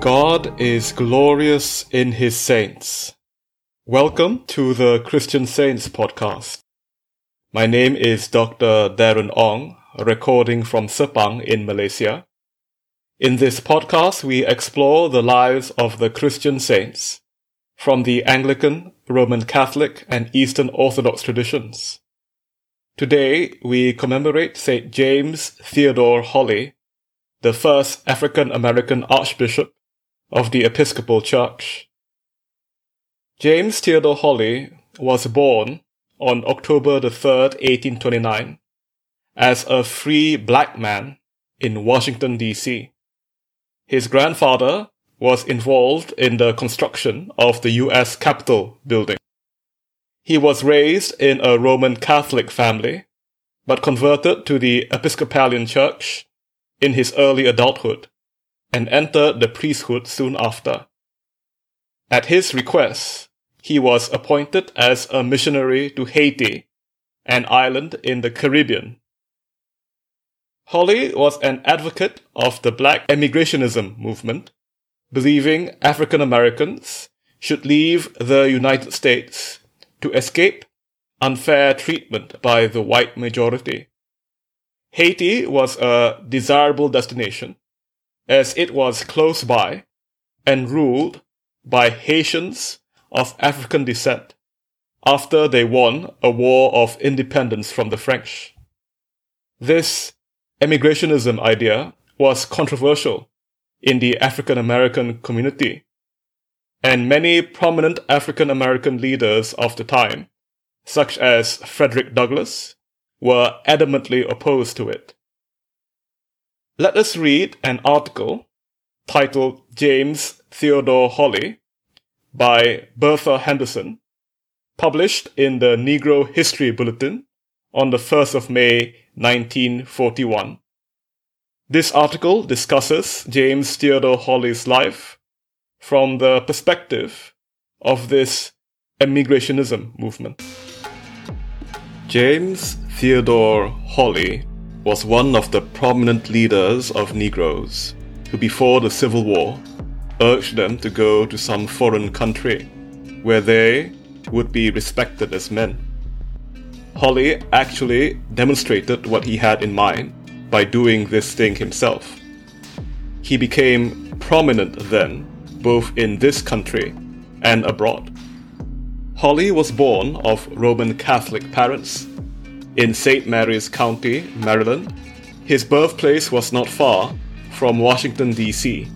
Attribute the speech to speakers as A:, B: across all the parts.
A: God is glorious in his saints. Welcome to the Christian Saints podcast. My name is Dr. Darren Ong, recording from Sepang in Malaysia. In this podcast, we explore the lives of the Christian saints from the Anglican, Roman Catholic, and Eastern Orthodox traditions. Today, we commemorate St. James Theodore Holly, the first African American Archbishop of the Episcopal Church. James Theodore Holly was born on October the 3rd, 1829, as a free black man in Washington, D.C. His grandfather was involved in the construction of the U.S. Capitol building. He was raised in a Roman Catholic family, but converted to the Episcopalian Church in his early adulthood and entered the priesthood soon after. At his request, he was appointed as a missionary to Haiti, an island in the Caribbean. Holly was an advocate of the black emigrationism movement, believing African Americans should leave the United States to escape unfair treatment by the white majority. Haiti was a desirable destination as it was close by and ruled by Haitians of African descent after they won a war of independence from the French. This emigrationism idea was controversial in the African American community, and many prominent African American leaders of the time, such as Frederick Douglass, were adamantly opposed to it. Let us read an article titled James Theodore Holly by Bertha Henderson, published in the Negro History Bulletin on the 1st of May 1941. This article discusses James Theodore Holly's life from the perspective of this emigrationism movement. James Theodore Holly was one of the prominent leaders of Negroes who, before the Civil War, urged them to go to some foreign country where they would be respected as men. Holly actually demonstrated what he had in mind by doing this thing himself. He became prominent then, both in this country and abroad. Holly was born of Roman Catholic parents in St. Mary's County, Maryland. His birthplace was not far from Washington, D.C.,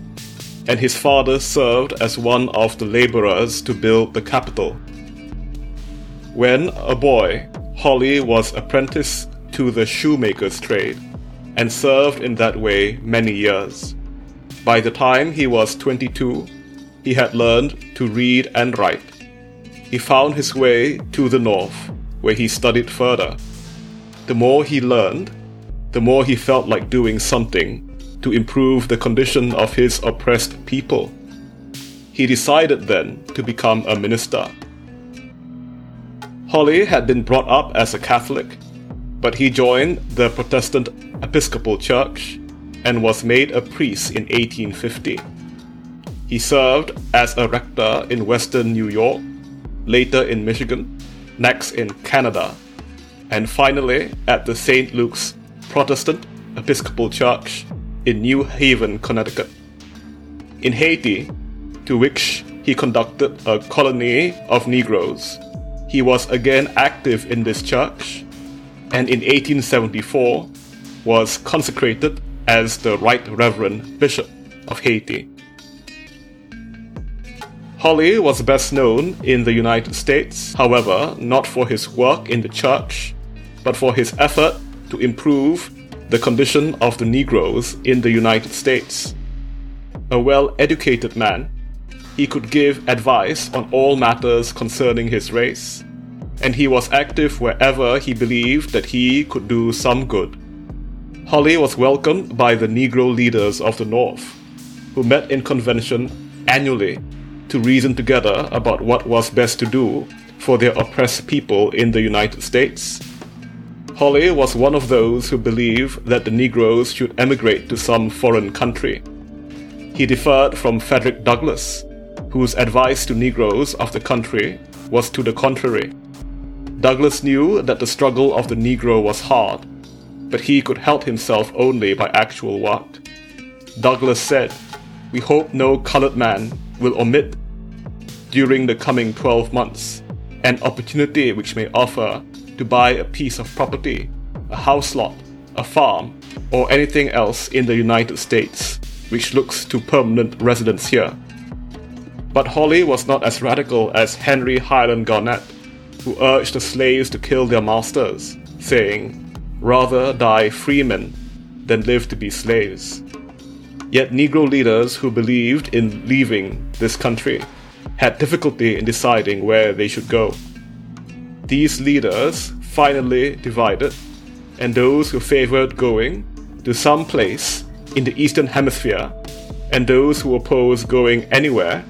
A: and his father served as one of the laborers to build the Capitol. When a boy, Holly was apprenticed to the shoemaker's trade and served in that way many years. By the time he was 22, he had learned to read and write. He found his way to the north, where he studied further the more he learned, the more he felt like doing something to improve the condition of his oppressed people. He decided then to become a minister. Holly had been brought up as a Catholic, but he joined the Protestant Episcopal Church and was made a priest in 1850. He served as a rector in western New York, later in Michigan, next in Canada, and finally at the St. Luke's Protestant Episcopal Church in New Haven, Connecticut. In Haiti, to which he conducted a colony of Negroes, he was again active in this church and in 1874 was consecrated as the Right Reverend Bishop of Haiti. Holly was best known in the United States, however, not for his work in the church but for his effort to improve the condition of the Negroes in the United States. A well educated man, he could give advice on all matters concerning his race, and he was active wherever he believed that he could do some good. Holly was welcomed by the Negro leaders of the North, who met in convention annually to reason together about what was best to do for their oppressed people in the United States. Holly was one of those who believed that the Negroes should emigrate to some foreign country. He differed from Frederick Douglass, whose advice to Negroes of the country was to the contrary. Douglass knew that the struggle of the Negro was hard, but he could help himself only by actual work. Douglass said, We hope no colored man will omit during the coming 12 months an opportunity which may offer to buy a piece of property, a house lot, a farm, or anything else in the United States which looks to permanent residence here. But Holly was not as radical as Henry Highland Garnet, who urged the slaves to kill their masters, saying, Rather die freemen than live to be slaves. Yet Negro leaders who believed in leaving this country had difficulty in deciding where they should go. These leaders finally divided, and those who favored going to some place in the Eastern Hemisphere and those who opposed going anywhere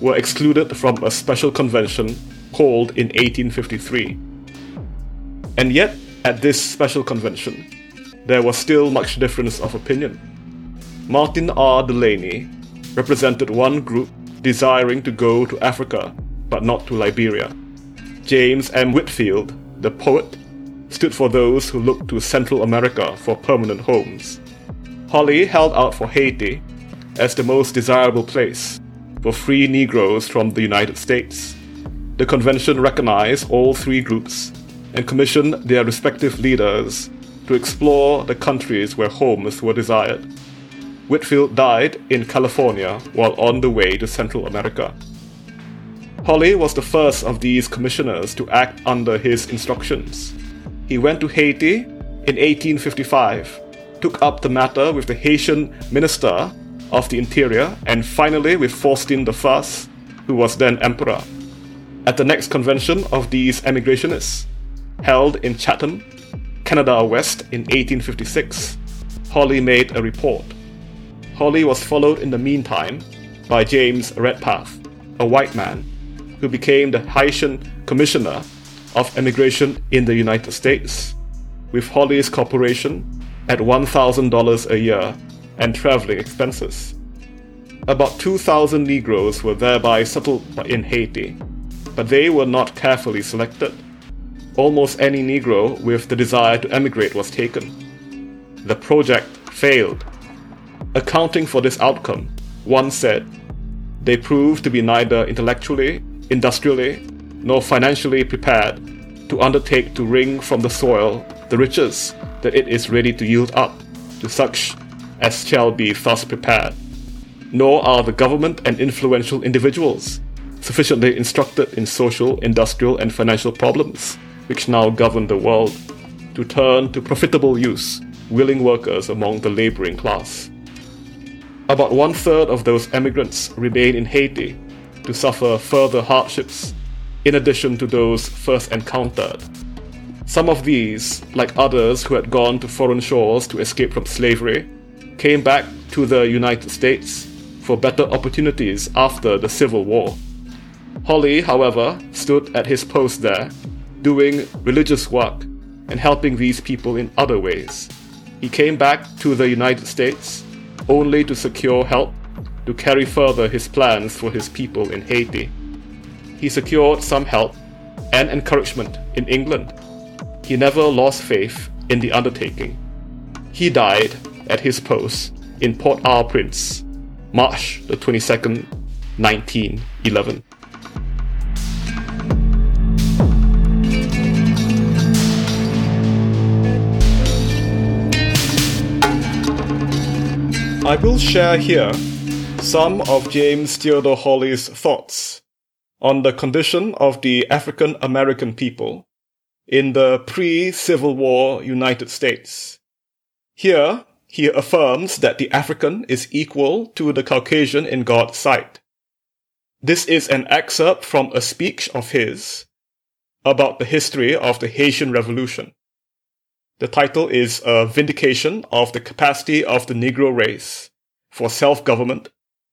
A: were excluded from a special convention called in 1853. And yet, at this special convention, there was still much difference of opinion. Martin R. Delany represented one group desiring to go to Africa, but not to Liberia. James M. Whitfield, the poet, stood for those who looked to Central America for permanent homes. Holly held out for Haiti as the most desirable place for free Negroes from the United States. The convention recognized all three groups and commissioned their respective leaders to explore the countries where homes were desired. Whitfield died in California while on the way to Central America. Holly was the first of these commissioners to act under his instructions. He went to Haiti in 1855, took up the matter with the Haitian Minister of the Interior, and finally with Faustin I, who was then emperor. At the next convention of these emigrationists, held in Chatham, Canada West in 1856, Holly made a report. Holly was followed in the meantime by James Redpath, a white man, who became the Haitian Commissioner of Immigration in the United States, with Holly's corporation at $1,000 a year and traveling expenses. About 2,000 Negroes were thereby settled in Haiti, but they were not carefully selected almost any Negro with the desire to emigrate was taken. The project failed. Accounting for this outcome, one said, they proved to be neither intellectually, industrially, nor financially prepared to undertake to wring from the soil the riches that it is ready to yield up to such as shall be thus prepared. Nor are the government and influential individuals sufficiently instructed in social, industrial, and financial problems which now govern the world, to turn to profitable use willing workers among the laboring class. About one third of those emigrants remain in Haiti to suffer further hardships, in addition to those first encountered. Some of these, like others who had gone to foreign shores to escape from slavery, came back to the United States for better opportunities after the Civil War. Holly, however, stood at his post there doing religious work and helping these people in other ways. He came back to the United States only to secure help to carry further his plans for his people in Haiti. He secured some help and encouragement in England. He never lost faith in the undertaking. He died at his post in Port au Prince, March the 22nd, 1911. I will share here some of James Theodore Holly's thoughts on the condition of the African American people in the pre Civil War United States. Here, he affirms that the African is equal to the Caucasian in God's sight. This is an excerpt from a speech of his about the history of the Haitian Revolution. The title is a vindication of the capacity of the Negro race for self-government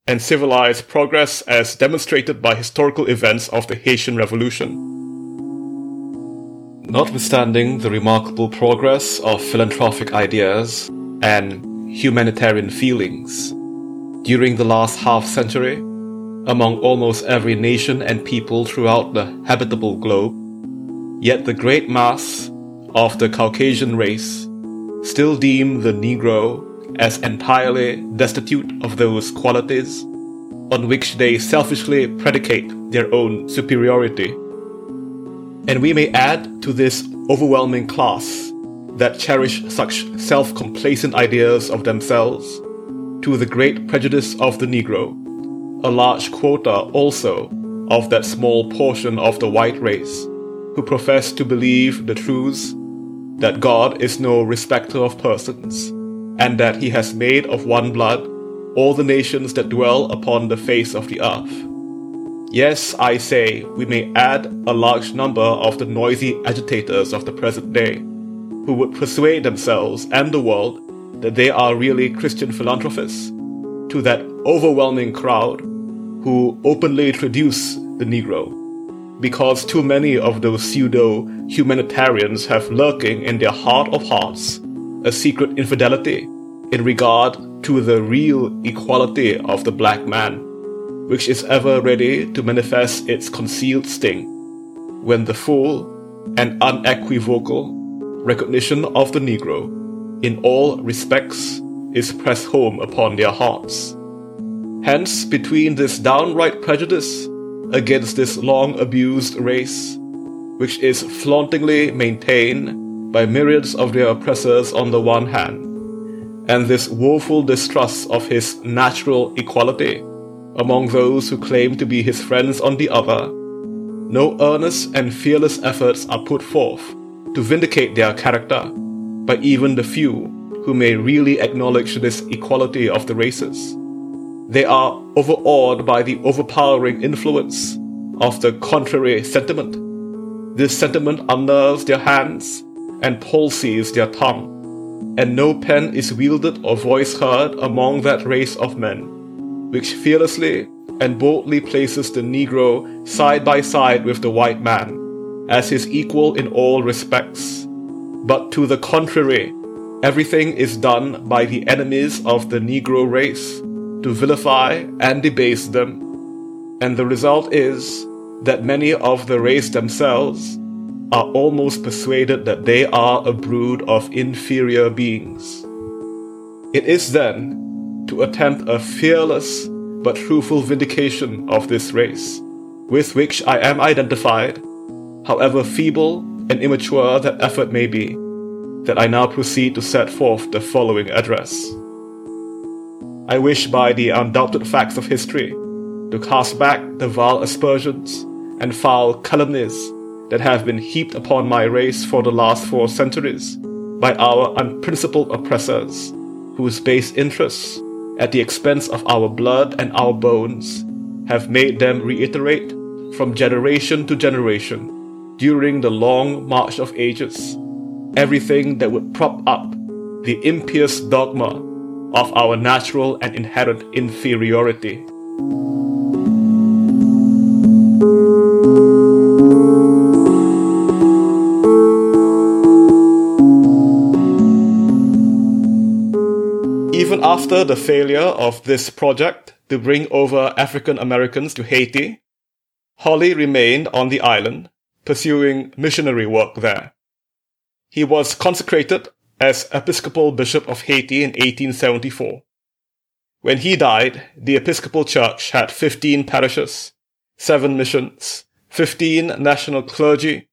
A: and civilized progress as demonstrated by historical events of the Haitian Revolution. Notwithstanding the remarkable progress of philanthropic ideas and humanitarian feelings during the last half century among almost every nation and people throughout the habitable globe, yet the great mass of the Caucasian race still deem the Negro as entirely destitute of those qualities on which they selfishly predicate their own superiority. And we may add to this overwhelming class that cherish such self complacent ideas of themselves to the great prejudice of the Negro, a large quota also of that small portion of the white race who profess to believe the truths that God is no respecter of persons, and that he has made of one blood all the nations that dwell upon the face of the earth. Yes, I say, we may add a large number of the noisy agitators of the present day, who would persuade themselves and the world that they are really Christian philanthropists, to that overwhelming crowd who openly traduce the Negro, because too many of those pseudo humanitarians have lurking in their heart of hearts a secret infidelity in regard to the real equality of the black man, which is ever ready to manifest its concealed sting when the full and unequivocal recognition of the Negro in all respects is pressed home upon their hearts. Hence, between this downright prejudice against this long abused race, which is flauntingly maintained by myriads of their oppressors on the one hand, and this woeful distrust of his natural equality among those who claim to be his friends on the other, no earnest and fearless efforts are put forth to vindicate their character by even the few who may really acknowledge this equality of the races. They are overawed by the overpowering influence of the contrary sentiment. This sentiment unnerves their hands and palsies their tongue and no pen is wielded or voice heard among that race of men, which fearlessly and boldly places the Negro side by side with the white man, as his equal in all respects. But to the contrary, everything is done by the enemies of the Negro race to vilify and debase them, and the result is that many of the race themselves are almost persuaded that they are a brood of inferior beings. It is then to attempt a fearless but truthful vindication of this race, with which I am identified, however feeble and immature that effort may be, that I now proceed to set forth the following address. I wish by the undoubted facts of history to cast back the vile aspersions and foul calumnies that have been heaped upon my race for the last four centuries by our unprincipled oppressors, whose base interests, at the expense of our blood and our bones, have made them reiterate from generation to generation during the long march of ages everything that would prop up the impious dogma of our natural and inherent inferiority. Even after the failure of this project to bring over African Americans to Haiti, Holly remained on the island, pursuing missionary work there. He was consecrated as Episcopal Bishop of Haiti in 1874. When he died, the Episcopal Church had 15 parishes, 7 missions, 15 national clergy,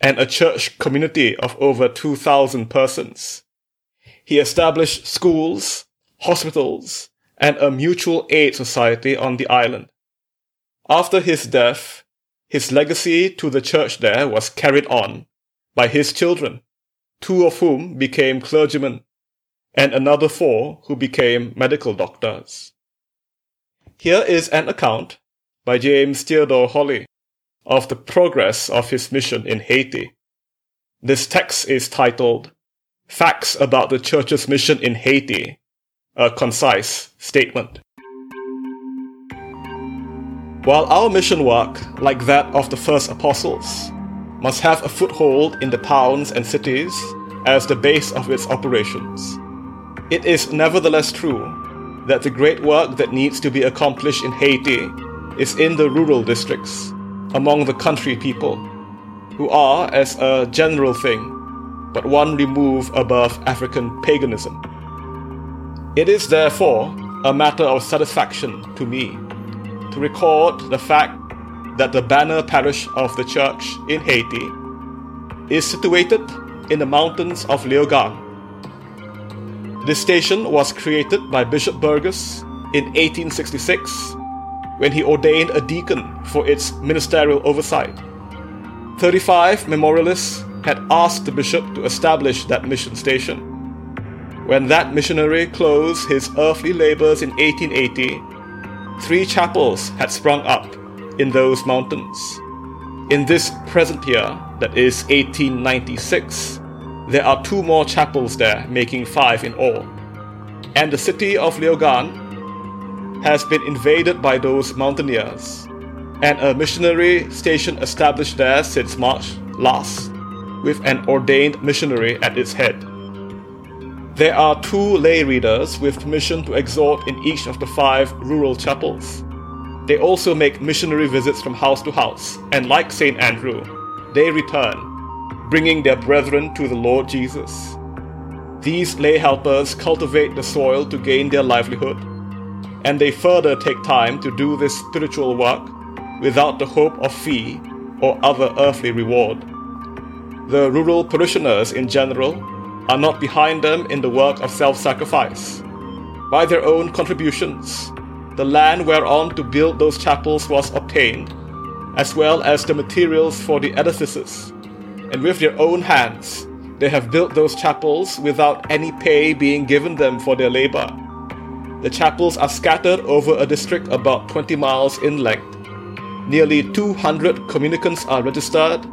A: and a church community of over 2,000 persons. He established schools, hospitals, and a mutual aid society on the island. After his death, his legacy to the church there was carried on by his children, two of whom became clergymen, and another four who became medical doctors. Here is an account by James Theodore Holly of the progress of his mission in Haiti. This text is titled Facts about the Church's Mission in Haiti, a concise statement. While our mission work, like that of the first apostles, must have a foothold in the towns and cities as the base of its operations. It is nevertheless true that the great work that needs to be accomplished in Haiti is in the rural districts, among the country people, who are, as a general thing, but one remove above African paganism. It is therefore a matter of satisfaction to me to record the fact that the banner parish of the church in Haiti is situated in the mountains of Léogâne. This station was created by Bishop Burgess in 1866 when he ordained a deacon for its ministerial oversight. 35 memorialists had asked the bishop to establish that mission station. When that missionary closed his earthly labors in 1880, three chapels had sprung up in those mountains. In this present year, that is 1896, there are two more chapels there, making five in all. And the city of Léogâne has been invaded by those mountaineers, and a missionary station established there since March last, with an ordained missionary at its head. There are two lay readers with permission to exhort in each of the five rural chapels. They also make missionary visits from house to house, and like St. Andrew, they return bringing their brethren to the Lord Jesus. These lay helpers cultivate the soil to gain their livelihood, and they further take time to do this spiritual work without the hope of fee or other earthly reward. The rural parishioners in general are not behind them in the work of self sacrifice. By their own contributions, the land whereon to build those chapels was obtained, as well as the materials for the edifices and with their own hands they have built those chapels without any pay being given them for their labor. The chapels are scattered over a district about 20 miles in length. Nearly 200 communicants are registered,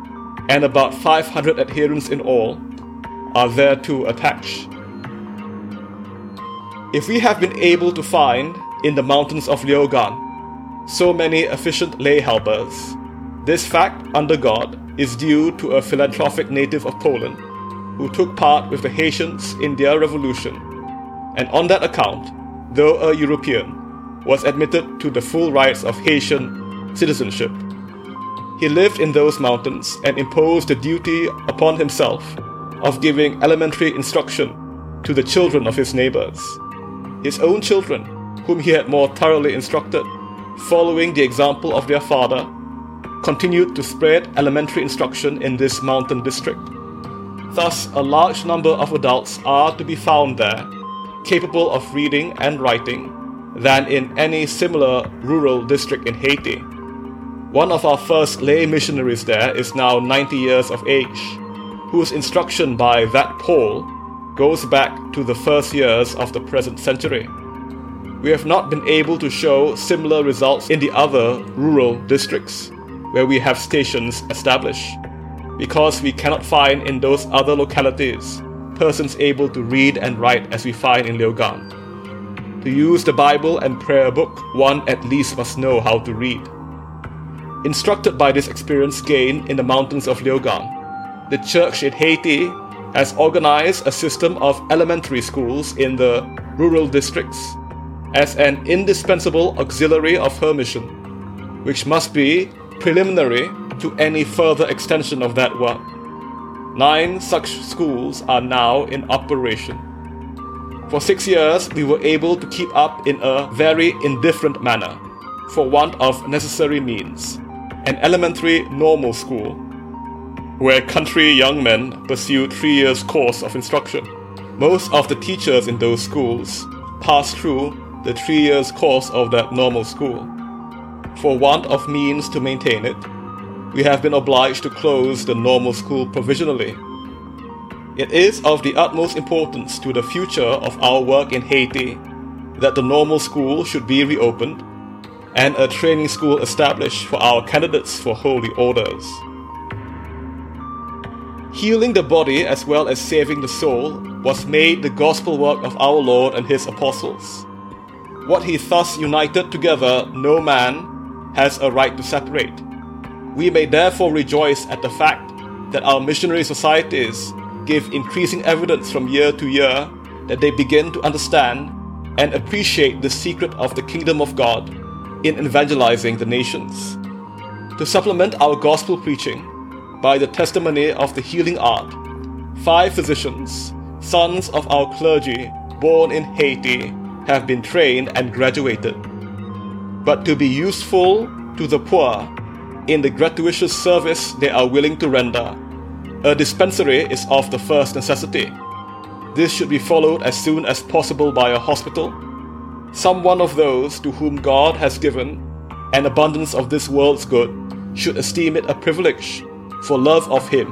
A: and about 500 adherents in all are there to attach. If we have been able to find in the mountains of Léogâne so many efficient lay helpers, this fact, under God, is due to a philanthropic native of Poland who took part with the Haitians in their revolution, and on that account, though a European, was admitted to the full rights of Haitian citizenship. He lived in those mountains and imposed the duty upon himself of giving elementary instruction to the children of his neighbors, his own children, whom he had more thoroughly instructed, following the example of their father continued to spread elementary instruction in this mountain district. Thus, a large number of adults are to be found there, capable of reading and writing, than in any similar rural district in Haiti. One of our first lay missionaries there is now 90 years of age, whose instruction by that Paul goes back to the first years of the present century. We have not been able to show similar results in the other rural districts where we have stations established, because we cannot find in those other localities persons able to read and write as we find in Léogâne. To use the Bible and prayer book, one at least must know how to read. Instructed by this experience gained in the mountains of Léogâne, the church in Haiti has organized a system of elementary schools in the rural districts as an indispensable auxiliary of her mission, which must be preliminary to any further extension of that work. Nine such schools are now in operation. For six years, we were able to keep up in a very indifferent manner, for want of necessary means, an elementary normal school, where country young men pursue three years' course of instruction. Most of the teachers in those schools pass through the three years course of that normal school for want of means to maintain it, we have been obliged to close the normal school provisionally. It is of the utmost importance to the future of our work in Haiti that the normal school should be reopened and a training school established for our candidates for holy orders. Healing the body as well as saving the soul was made the gospel work of our Lord and his apostles. What he thus united together, no man has a right to separate. We may therefore rejoice at the fact that our missionary societies give increasing evidence from year to year that they begin to understand and appreciate the secret of the kingdom of God in evangelizing the nations. To supplement our gospel preaching by the testimony of the healing art, five physicians, sons of our clergy born in Haiti, have been trained and graduated. But to be useful to the poor in the gratuitous service they are willing to render, a dispensary is of the first necessity. This should be followed as soon as possible by a hospital. Some one of those to whom God has given an abundance of this world's good should esteem it a privilege for love of Him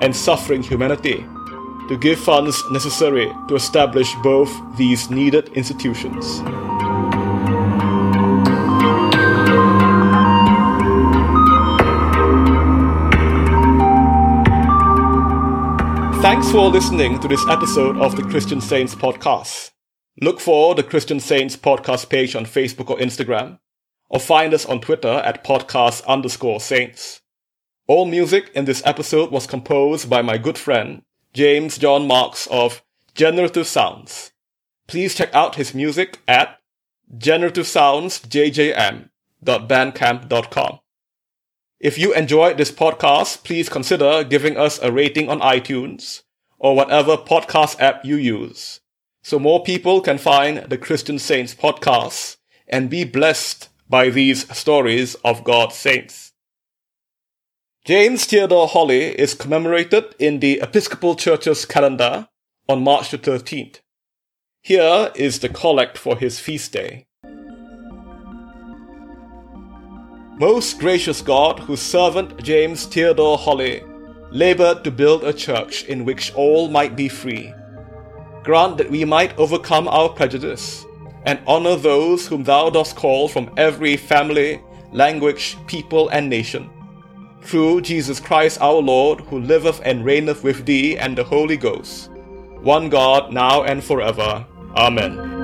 A: and suffering humanity to give funds necessary to establish both these needed institutions. Thanks for listening to this episode of the Christian Saints podcast. Look for the Christian Saints podcast page on Facebook or Instagram, or find us on Twitter at podcast underscore saints. All music in this episode was composed by my good friend, James John Marks of Generative Sounds. Please check out his music at generativesoundsjjm.bandcamp.com. If you enjoyed this podcast, please consider giving us a rating on iTunes or whatever podcast app you use so more people can find the Christian Saints podcast and be blessed by these stories of God's saints. James Theodore Holly is commemorated in the Episcopal Church's calendar on March the 13th. Here is the collect for his feast day. Most gracious God, whose servant James Theodore Holly labored to build a church in which all might be free, grant that we might overcome our prejudice and honor those whom thou dost call from every family, language, people, and nation. Through Jesus Christ our Lord, who liveth and reigneth with thee and the Holy Ghost, one God, now and forever. Amen.